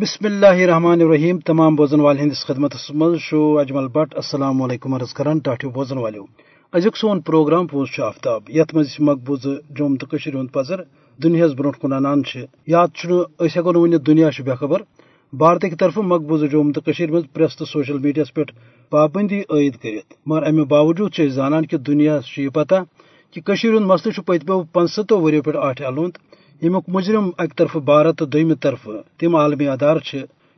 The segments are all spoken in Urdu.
بسم اللہ الرحمن الرحیم، تمام بوزن والے ہندس خدمت مز شو، اجمل بٹ، السلام علیکم عرض کران ٹاٹو بوزن والو ازیک سون پروگرام پوز آفتاب۔ یت مز مقبوض جوم تو ہند پذر، دنیا برو کن انان یاد ہوں ورنت دنیا بے خبر۔ بھارت کی طرف مقبوض جوم تو مز پریس تو سوشل میڈیا پہ پابندی عائد کرت مگر امہ باوجود زانان کہ دنیا یہ پتہ کہ ہند مسئلہ پتمو پنستو وریو پہ آٹھ الوند یمیک مجرم اک طرف بھارت تو دم طرف تم عالمی ادار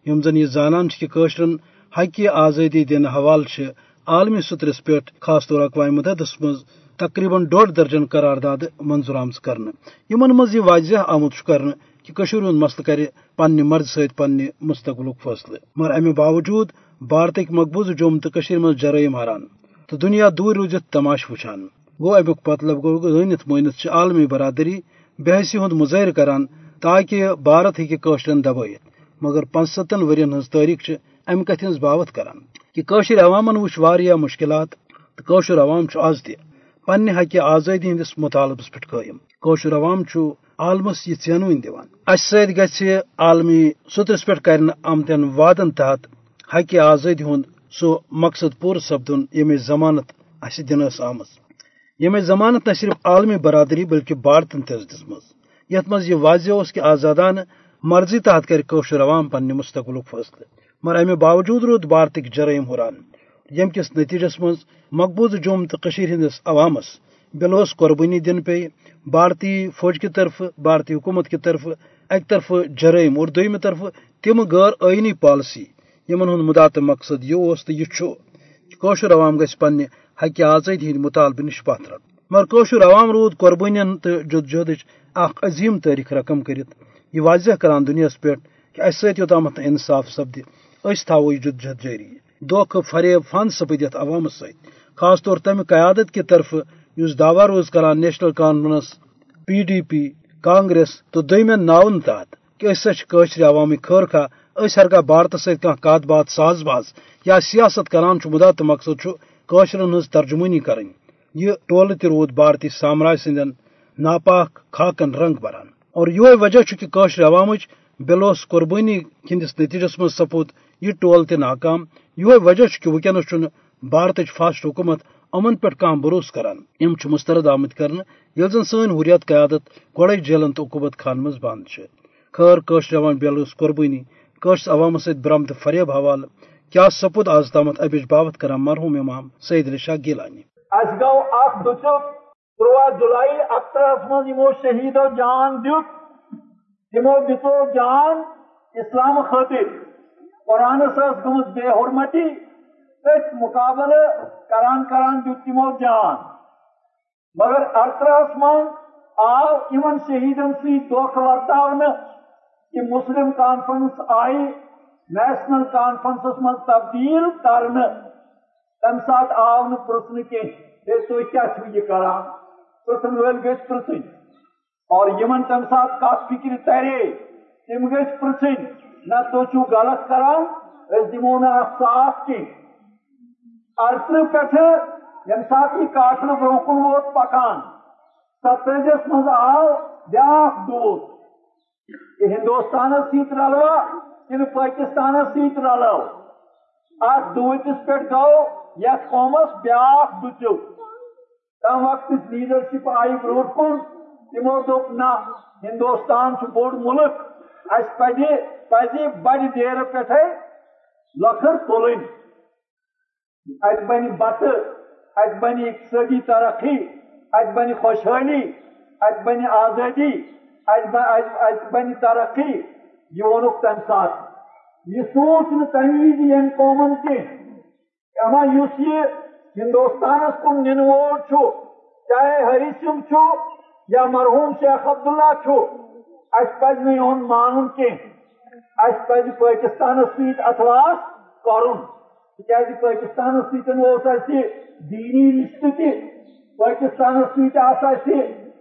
یم زن یہ زانان کہ قشرن حقی آزادی دن حوالہ عالمی سترس پہ خاص طور اقوام متحدس مز تقریباً ڈوڑ درجن قرارداد منظور آمت کرنے یمن مز یہ واضح آمت کر کہ ہند مسئلہ کر پنہ مرض ست پنہ مستقبل فیصلہ مگر امہ باوجود بھارتک مقبوض جوم تو مز جرائم حران تو دنیا دور روزت تماش وچان گو امیک مطلب گو زنت مونت عالمی برادری بحثی ہند مظاہر کران تاکہ بھارت ہیشرن دبائت مگر پنستن ورین ہز تاریخ ام کت ہز باوت کران۔ کہ قشر عوامن وچ واریاہ مشکلات تو عوام آز تہ پنہ حقہ آزادی ہندس مطالبس پہ قائم۔ قشر عوام عالمس یہ ژینوین دان اس ست گھ عالمی سترس پہ کر آمتن وادن تحت حقہ آزادی ہند سو مقصد پور سپدن یم ضمانت اس دن آمت یم ضمانت نہ صرف عالمی برادری بلکہ بھارتن تس دم یت مز یہ واضح اس کہ آزادانہ مرضی تحت کرشر عوام پنہ مستقبل فیصلہ مگر امہ باوجود رود بھارتک جرائم حران یم کس نتیجس مز مقبوض جوم تو ہندس عوامس۔ بلوس قربانی دن پی بھارتی فوج کی طرف، بھارتی حکومت کی طرف اک طرف جرائم اور دویم طرف تم غیر آئینی پالسی یمن ہند مدات مقصد یہ تو یہ عوام گھ پنہ حقہ آزادی ہند مطالبہ نش پتر مگر قشر عوام رود قربان تو جد اخ عظیم تاریخ رقم کرت یہ واضح کران دنیا پہ کہ اس سوتام انصاف سپد اس تھو یہ جد جاری. دھوکہ فریب فن سپدت عوام ست خاص طور تمہ قیادت کی طرف اس دعوی روز کران national conference P D P Congress تو دمین ناون تحت کہ اس سا عوامی خیر خواہ اس ہرگاہ بھارت ست کت بات ساز باز یا سیاست کران مدا تو مقصد قشرن ہز ترجمانی کریں یہ ٹولہ تہ رود بھارتی سامراج سندین ناپاک خاکن رنگ بران۔ اور یہ وجہ کہ عوام بلوس قربانی ہندس نتیجس من سپود یہ ٹول تہ ناکام۔ یہ وجہ کہ ونکس بھارت فاسٹ حکومت امن پہ کم بروس کران۔ ام مسترد آمت کرنے یل زن سن حریت قیادت گوڑے جیلن تو حکومت خان مز بند خیر عوام بلوس قربانی۔ قشر عوام ست برم تو فریب حوالہ کیا سپود آز تامت ابش باوت کران مرحوم امام سید رشا گیلانی؟ اس گو اخ دچک تروا جولائی اکترس من یمو شہیدو جان دیت تمو دتو جان اسلام خاطر۔ قرآن سس گمت بے حرمتی تک مقابلہ کران کران دیت تمو جان مگر اکترس من آو ایمن شہیدن سی دوکھ ورتاونا کہ مسلم کانفرنس آئی۔ نیشنل کانفرنسس من تبدیل کرنے تم سات آو نا پرسن کی تھی کیا یہ کران پرسن ول گھ پرسن۔ اور یمن تم سات کت فکر ترے تم گھ پرسن۔ نہ تو چھو غلط کران اس دمو نا صاف کی ارسل پہ یم سات یہ کاٹن برو کن ووت پکان۔ سترجس مز آو، بیاکھ دود ہندوستان سیت رلوا۔ کن پاکستان ست رلو ات دوتس پہ گو یس قومس بیاکھ دچو تم وقت لیڈرشپ آئی برو کن تمو دپ نا ہندوستان بوڑ ملک۔ اس پہ پہ بڑ دیر پہ لکھر تلن ات بن بت ات بن اقتصادی ترقی ات بن خوشحالی ات بن آزادی ات بن ترقی۔ یہ وونک سات یہ سوچ نا تمہ وز قومن کی۔ اما اس یہ ہندوستان کن نن وول چاہے ہری سنگھ یا مرحوم شیخ عبداللہ اس پز نا مان کی۔ اس پز پاکستان ست اتواس کرن تاز جی پاکستان ست دینی رشتہ تہ پاکستان ست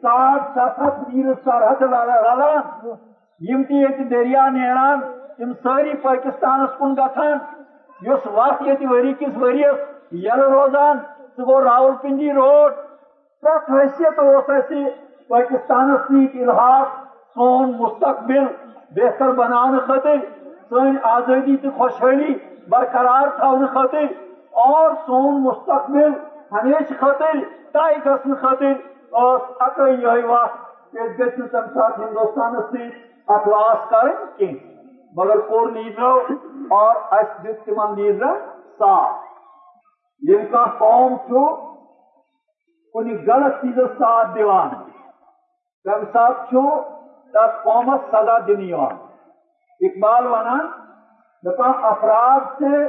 ساٹھ ست ہتھ میل سرحد رلان دریا نیران تم ساری پاکستان کن گھان اس وقت یہ وری کس ورس یل روزان سہ گو راول پنڈی روڈ پریت حیثیت اس پاکستان ست الحاق، سون مستقبل، بہتر بنانے خاطر سن آزادی تو خوشحالی برقرار تھونے خاطر اور سون مستقبل ہمیشہ خاطر طے گھن خاطر اکے یہ وت کہ گھن تمہ سات ہندوستان سی اخلاص کریں کی مگر کور لیڈرو اور اس دیت تمن لیڈر ساتھ۔ یم کا قوم چھو کن غلط چیز ساتھ دیوان تم سات چھو، تب قومس سزا دن اقبال ونان دپان افراد سے،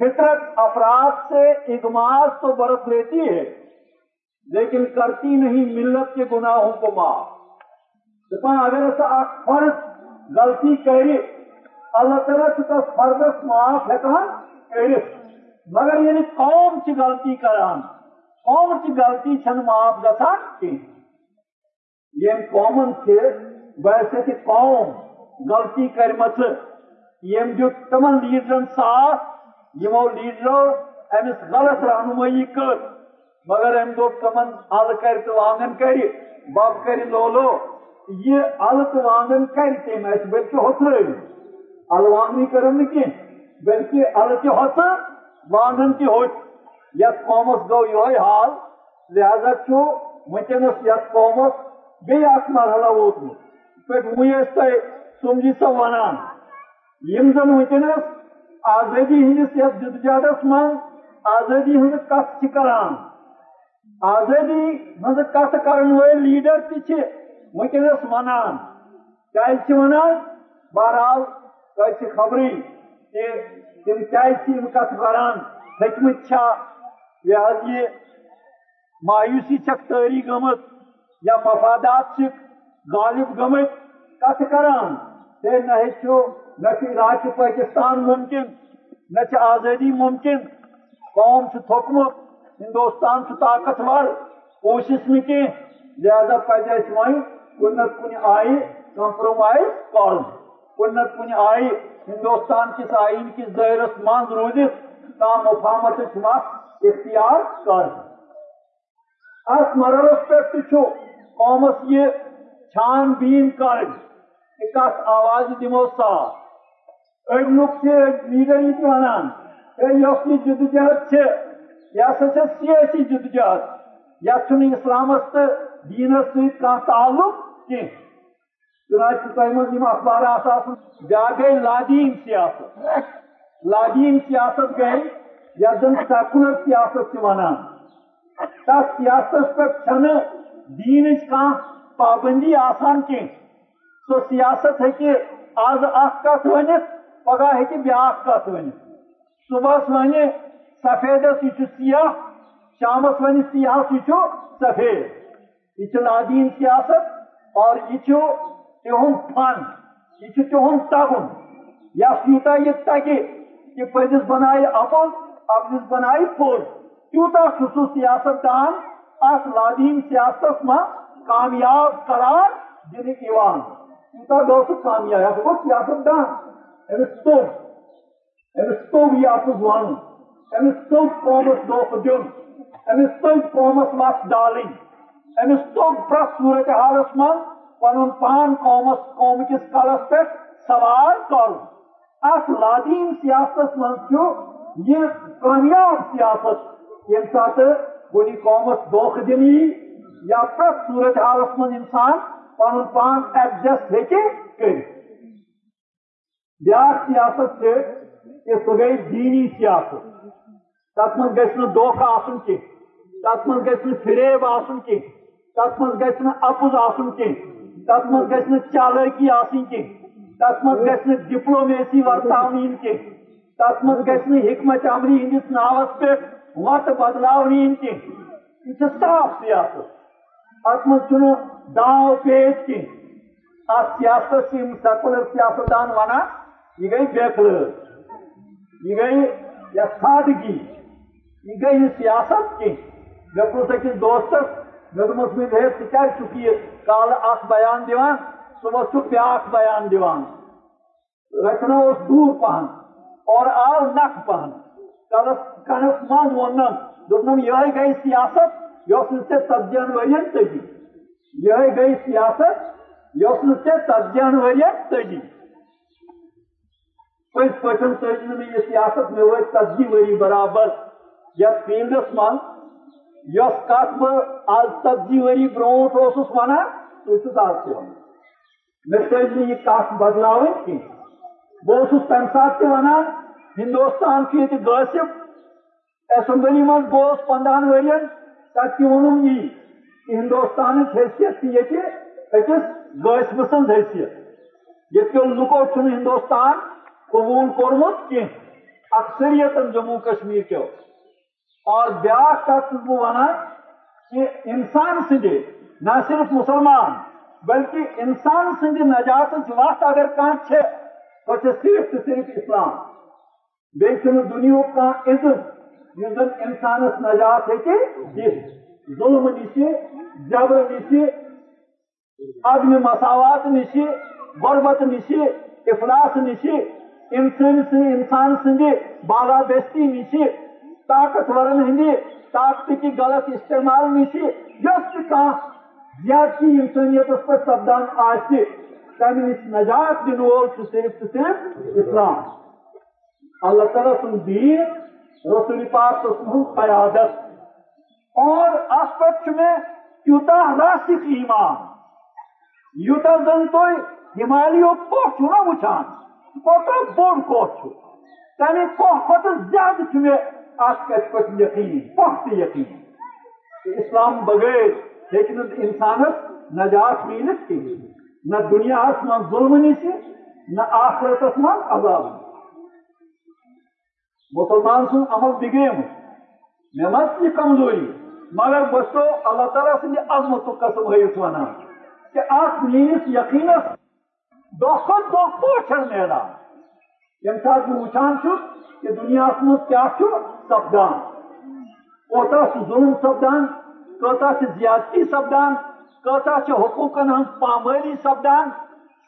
فطرت افراد سے اغماز تو برف لیتی ہے، لیکن کرتی نہیں، ملت کے گناہوں کو معاف۔ دپان اگر ایسا فرض، غلطی کرے اللہ تعالیٰ تس فردس معاف ہکان کرت مگر یعنی قوم چی غلطی کران قوم چی غلطی چھن معاف گژھان کی یم قومن سے ویسے کہ قوم غلطی کرمت یم جو تمن لیڈرن ساتھ یمو لیڈرو امس غلط رہنمائی کر۔ مگر ام دو تمن ال کر تو وانگن کر بب کر لولو۔ یہ ال تو وانگن تم بلکہ ہوتر ال وانگنی کرم کی بلکہ ال تہ ہوت وانگن تہ ہوت یت قومس گو یہ حال، لہذا چھو ونکس یت قومس بیٚیہِ اکھ مرحلہ ووتمُت پٲٹھۍ وٕنۍ ٲسۍ تۄہہِ سمجھی سا ونان یم زن ونکس آزادی ہندس یتھ جدجہدس من آزادی ہند کت کران آزادی ہند کت کرن ول لیڈر تہ ونکس ونان کیا ونان بہرحال تہ خبری کہ تم کیا کت کران ہکمت چھا یہ حظ یہ مایوسی چھک تاری گمت یا مفادات چھ غالب گمت کت کران تے نہ ہیچو نہ عراق پاکستان ممکن نہ آزادی ممکن قوم سے تھوکمت ہندوستان سے طاقتور کوشش میں کی لہذا پہ وی کن نت کن آئی کمپرومائز کر کن کن آئی ہندوستان کس آئین کس دائرس من روزت تا مفاہمت مس اختیار کر۔ اس مرحلس پہ قومس یہ چھان بین کر۔ کت آواز دمو صاف أڑ لُکھ چھِ لیڈر یہِ تہِ وَنان ہے یۄس یہِ جدوجہد چھِ یہِ ہسا چھِ سیٲسی جدوجہد یتھ چھُنہٕ اِسلامس تہٕ دیٖنس سۭتۍ کانٛہہ کینٛہہ چنانچہ تۄہہِ منٛز یِم اخبارات آسن بیٛاکھ گٔے لادیٖن سیاست۔ لادیٖن سیاست گٔے یتھ زن سیکولر سیاست چھِ ونان تتھ سیاستس پٮ۪ٹھ چھنہٕ دیٖنٕچ کانٛہہ پابندی آسان کینٛہہ سو سیاست ہیٚکہِ آز اکھ کتھ ؤنِتھ پگہ ہیٚکہِ بیاکھ کتھ ؤنِتھ صبحس ونہِ سفیدس یہ سیاہ شامس ونہِ سیاہس یہ سفید۔ یہ لادین سیاست۔ اور یہ تہد فن یہ تہد تگن یس یوتا یہ تگہ کہ پزس بنائے اپز اپزس بنائے پوز تیوتا سہ سیاست دان ات لادین سیاست من کامیاب قرار دن تیوتا گو سہ کامیاب یہ گو سیاست دان۔ أمس توٚگ أمس توٚگ یہِ اَپُز وَنُن أمس توٚگ قومَس دھوکہٕ دیُن أمس توٚگ قومَس وَتھ ڈالٕنۍ أمس توٚگ پرٛٮ۪تھ صوٗرت حالَس منٛز پَنُن پان قومَس قومہٕ کِس کلس پٮ۪ٹھ سوار کرُن اَتھ لادیٖن سیاستس منٛز چھُ یہِ کامیاب سیاست ییٚمہِ ساتہٕ کُنہِ قومَس دھوکہٕ دِنہٕ یی یا پرٛٮ۪تھ صوٗرت حالَس منٛز اِنسان پَنُن پان ایڈجسٹ ہیٚکہِ کٔرِتھ بیاکھ سیاست سے کہ سہ گئی دینی سیاست تک من گھس دھوکہ آسن کی تک من گھس فریب آسن کی تک من گھس اپز آسن کی تک من گھس چالکی آسن کی تک من گھس ڈپلومیسی ورتاون کی تک من گھس حکمت عملی ہندس ناوس پہ وت کی یہ صاف سیاست۔ ات من داو پیش کی ات سیاست سیکولر سیاستدان ونان یہ گئی بیخل یہ گئی یا سادگی یہ گئی سیاست کی مے پوچھ أکِس دوستس دوٚپمس مےٚ ہے ژٕ کیٛازِ چھُکھ یہِ کالہٕ اکھ بیان دِوان صبحس چھُکھ بیان دِوان رچنا اوس دوٗر پہن اور آو نکھ پہن کلس کنس منٛز ووٚننم دوٚپنم یِہے گٔے سیاست یۄس نہٕ ژےٚ ژتجیَن ؤرین تٔجی یِہے گٔے سیاست یۄس نہٕ ژےٚ ژتجیَن ؤرین تٔجی پز پٹن سج یہ سیاست میں وت ژتجی وری برابر یتھ فیلڈس من یس کت بہ آج ژتجی وری برونٹ اوسس ونان سہ آج تہ مے سج یہ کت کی بہت تمہ سات تہ ونان ہندوستان کی یہ غاصب اسمبلی من گوس پندہن ورین تک تہ وونم یہ کہ ہندوستان حیثیت تہ یہ أکس غاصب سن حیثیت یہ لکو چھ ہندوستان قبول کورمت کی اکثریت جموں کشمیر کے اور بیا کت ونان کہ انسان سندے نہ صرف مسلمان، بلکہ انسان سند نجات وت اگر کان چھے، تو چھے صرف صرف اسلام۔ بیچن دنیا کا عزت اس زن انسانس نجات ہے ظلم نش جبر نش عدم مساوات نش غربت نش افلاس نش انسان انسان سند بالا دستی نش طاقتورن ہند طاقت کی غلط استعمال نش یس انسانیت پہ سپدان آئے نش نجات دن وول صرف تو صرف اسلام۔ اللہ تعالیٰ سن دین، رسول پاک سن قیادت۔ اور اس پہ میں تیوتا راسک ایمان۔ یوتا زن تو ہمالیو کو نا وچان کوتا بوڑ کوت تمہ کوہ کھت زیادہ چھ مے ات کت پت یقین پخت یقین اسلام بغیر لیکن انسانس نجات ملت کی نہ دنیا من ظلم نش نہ آخرت من عذاب مسلمان سن عمل بگیم مے مت یہ کمزوری، مگر بس تو اللہ تعالیٰ سند عظمت قسم ہیت ونان کہ ات میس یقینس دہ کھت دہ پوچھن نیران یم سات بہ وچان یعنی کہ دنیا من کیا سپدان کوتا ظلم سپدان کوتا زیادتی سپدان کوتا حقوقن ہن پامالی سپدان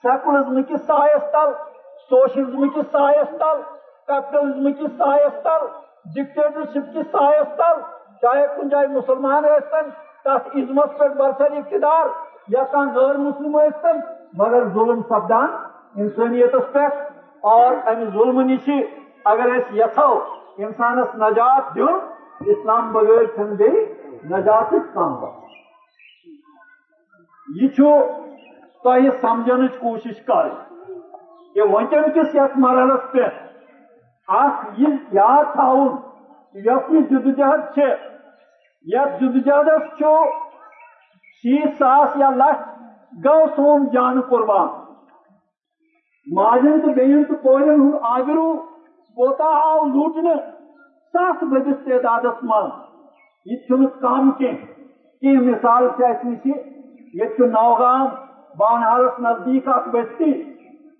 سیکولرزم کس سایس تل سوشلزم کس سایس تل کیپٹلزم کس سایس تل ڈکٹیٹرشپ کس سایس تل چاہے کن جائے مسلمان ٲسۍتن تس عزمس پہ برسر اقتدار. یا کان غیر مسلم ٲسۍتن مگر ظلم سپدان انسانیت پہ اور ام ظلم نش اگر اس یھو انسانس نجات دن اسلام بغیر چھ بیٚیہِ نجات کم یہ تہ سمجھن کوشش کر۔ کہ ونکن کس یت مرحلس پہ؟ اخ یہ یاد تھاؤن یس یہ جدوجہد یت جدوجہدس شیت ساس یا لچھ گو سون جان قربان۔ ماجن تو بین تو کورن ہند آبرو کوتا آو لوٹنے ساس بدس تعداد من یہ کم کی مثال سے اس نش یہ نوگام بانہالس نزدیک اخ بستی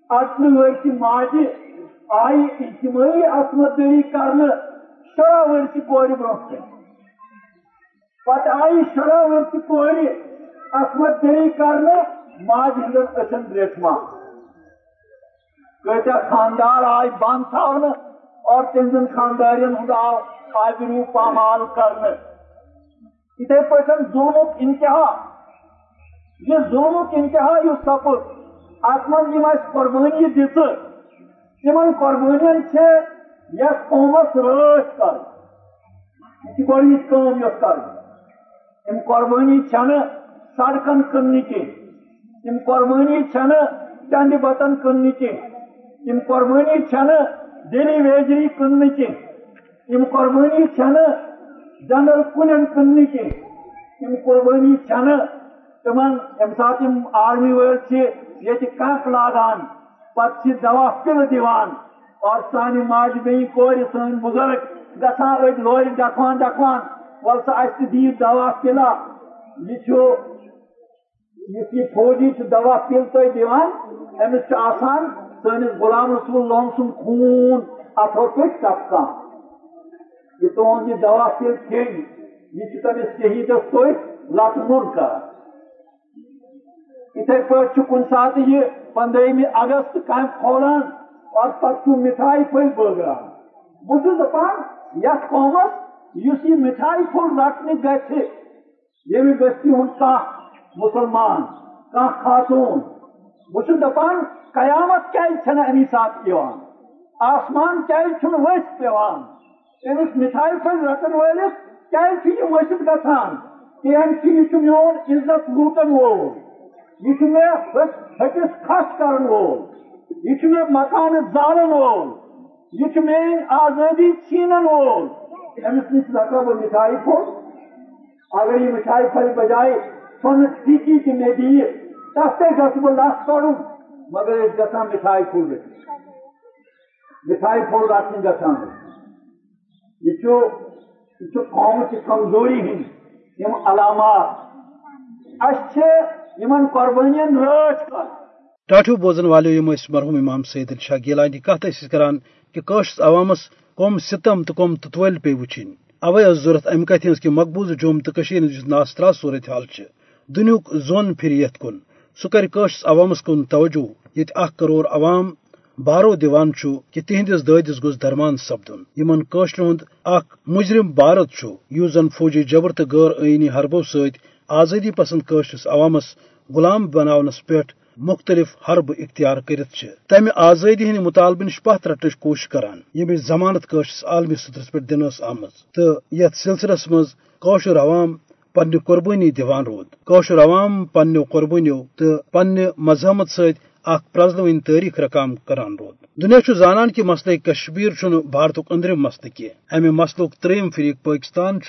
اٹن ورس ماجہ آئی اجتماعی عصمت دری کرنے شرح ورس کور برہ پتہ آئی شرح ورس کور عصمت دری کرنے ماج ہندن اچھن ریٹما کتیا خاندار آئی بند تھونے اور تہذن خاندارین ہند آو آبرو پامال کرنے۔ اتھے پہ ظلم انتہا۔ یہ ظلم انتہا یہ سپد ات من قربانی دت تمن قربانین یس قومس رٲچھ کر۔ یہ گۄڈنِچ کٲم یۄس کَرٕنۍ تِم قۄربٲنی چھنہٕ سڑکن کٕننہِ کینٛہہ تِم قۄربٲنی چھنہٕ چندِ بتن کٕننہِ کینٛہہ تِم قۄربٲنی چھنہٕ ڈیلی ویجری کٕننہِ کینٛہہ تِم قۄربٲنی چھنہٕ جنرل کُلٮ۪ن کٕننہِ کینٛہہ تِم قۄربٲنی چھنہٕ تمن سات آرمی ول کپ لاگان پتہ دوا پل دیوان اور سانہ ماج بین کور سن بزرگ گھان اڑ لور ڈکوان ڈکوان ول سا اس دی دوا پلا یہ فوجی دوا پل تھی دان امس آسان سنس غلام رسول اللہ سن خون اتو پہ ٹپکان یہ تہذ یہ دوا پل کھین۔ یہ تمس شہیدس تھی لت مر کر اتھے پہ کن سات یہ پندرہمی اگست کم کھولان اور پتہ مٹھائی پھل بٲگران بہت دپان یتھ قومس اس یہ مٹھائی پھل رٹنے گژھِ ییٚمہِ بستی ہُنٛد کانٛہہ مسلمان کانٛہہ خاتون۔ بہٕ دپان قیامت کیازِ چھنہٕ امی ساتہٕ یِوان آسمان کیازِ ؤسۍ پیوان أمِس مِٹھایہِ پھٔلۍ رٹن وٲلِس کیازِ چھُ یہِ ؤسِتھ گژھان کیٚنٛہہ چھُ یہِ میون عزت لوٗٹن وول یہ مےٚ ۂٹِس کھس کرن وول یہ مےٚ مکانہٕ زالن وول یہ میٲنۍ آزٲدی چھینن وول أمِس نِش رٹو بہٕ مِٹھایہِ پھوٚل اگر یہ مٹھائی پھل بجائے سن ٹیکی کی مے دی تس تے گھس بہ لس کڑوں مگر اس گژھان مٹھائی پھول رٹھ مٹھائی پھول رٹن گژھان یہ جو یہ قوم کی کمزوری ہند یم علامات. اس یمن قربانین رٲچھ کر ٹاٹھو بوزن والو یم اس مرحوم امام سید شاہ گیلانی کت کران کہ کشس عوامس کم ستم تو کم تتول پی وچھن اوے ٲس ضرورت امہ کتھ ہز کہ مقبوض جوم تو یس ناسترا صورت حال چھ دنیک زون پھر یت کن. سہ کر عوامس کن توجہ یت اخ کروڑ عوام بارو دیوان چھو کہ تہندس دادس گوس درمان سپدن۔ یمن کشر ہند اخ مجرم بارت چھو یو زن فوجی جبر تو غیر آئینی حربو ست آزادی پسند کشرس عوامس غلام بناونس پہ مختلف حرب اختیار کرت تمہ آزادی ہند مطالبہ نش پت رٹنچ کوشش کران یم ضمانت قشرس عالمی سترس پہ دن آمت تو یت سلسلس مز قشر عوام پنہ قربانی دیوان رود۔ قشر عوام پنو قربانیو تو پنہ مذہمت ست اخ پرزلوین تاریخ رقام کران رود۔ دنیا چھ زانان کہ مسئلہ کشمیر چھ بھارتک اندرم مسئلہ کی امہ مسلک تریم فریق پاکستان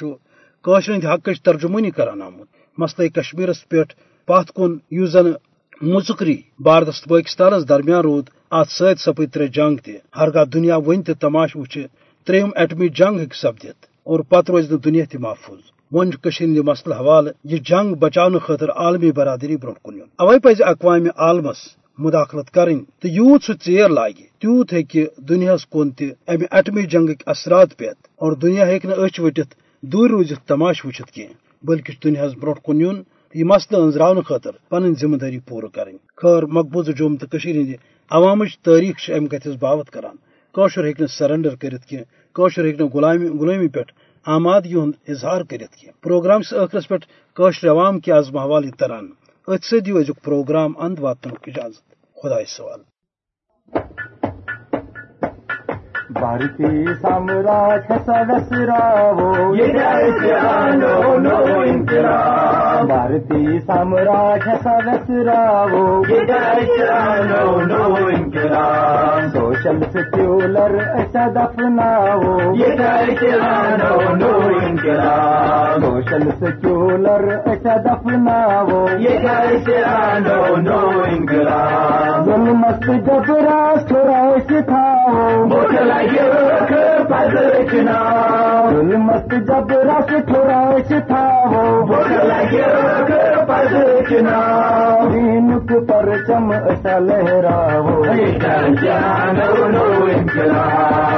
قشر ہند حقچ ترجمانی کران آمت۔ مسئلہ کشمیرس پہ پت کن یس زن مذکری بھارتس پاکستانس درمیان رود ات ست سپد ترے جنگ تہ۔ ہرگاہ دنیا ون تماش وچ تریم ایٹمی جنگ ہک سپدت اور پتہ روز دنیا تہ محفوظ۔ ون یہ مسئلہ حوالہ، یہ جنگ بچاؤ خاطر عالمی برادری برو کن اوے پز اقوام عالمس مداخلت کریں تو یوت سہ ٹیر لاگہ تیوت ہیکہ دنیا کن تہ امہ ایٹمی جنگک اثرات پیت، اور دنیا ہیکہ اچھ وٹت دور روزت تماش وچت کی بلکہ دنیا برو کن یون یہ مسئلہ انزراؤن خاطر پن ذمہ داری پور کریں۔ خیر مقبوضہ جوم تو ہند عوام تاریخ ام کتس باوت کران۔ کوشر ہیکہ سرنڈر کرت کی ہیکہ غلامی غلامی پہ آمادگی ہند اظہار کرت کی پروگرام اخرس پہ کوشر عوام کی عزم حوالہ تران ات سو ازیک پروگرام اند واتن اجازت۔ خدا سوال۔ بھارتی سامراٹ سا دس راؤ گیا بھارتی سامراجا دس راؤ گیا گوشل سے کیولر ایسا دفنا ہو گیا گوشل سے کیولر ایسا دفنا ہو گیا مست گبرا چورا سکھاؤ رکھنا مت جب رکھ تھوڑا تھا وہ پد رکھنا دینک پر چم ایسا لہراؤ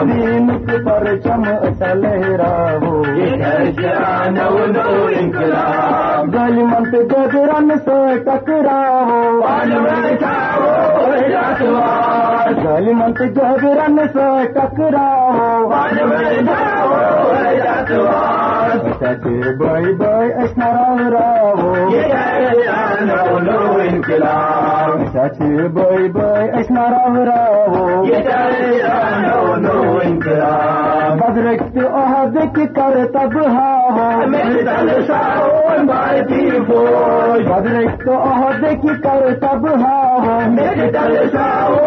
دینک پر چم ایسا لہراؤ گل مت گزرن سے ٹکراؤ گل مت گزرن سے ٹکراؤ ٹکرا بائی بائی اشار راو انقلاب سچے بائی بائی اشار راو انقلاب بدرخت عہدک کر تب ہاو بدرخت عہدک کر تب ہاو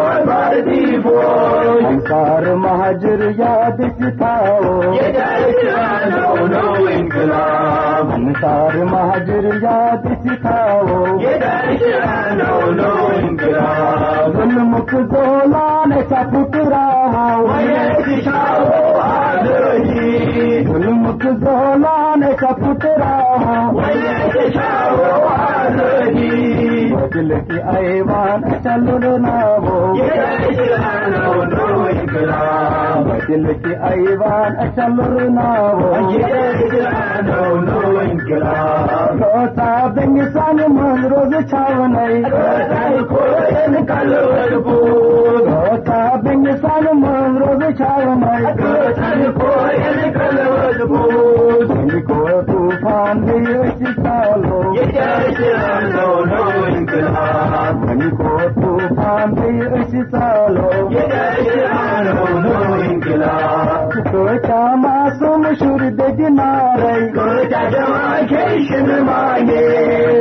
انکار مہاجر یاد سکھاؤ انکار مہاجر یاد سکھاؤ ظلم کو لال کا ٹکڑا ظلم کو لال کا ٹکڑا دل کی ایوان چل رونا ہو دل کی ایوان چل رونا ہو روتا بن سان من روز چھاون روتا بن سان من روز چھاون کو طوفان بھی کتاب کو طوفان بھی کتاب ہو سوچا معصوم شرد دنارے سوچا جمع مانگے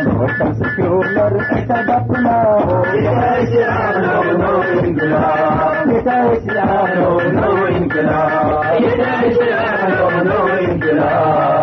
دل ہا اس شہلاو انقلاب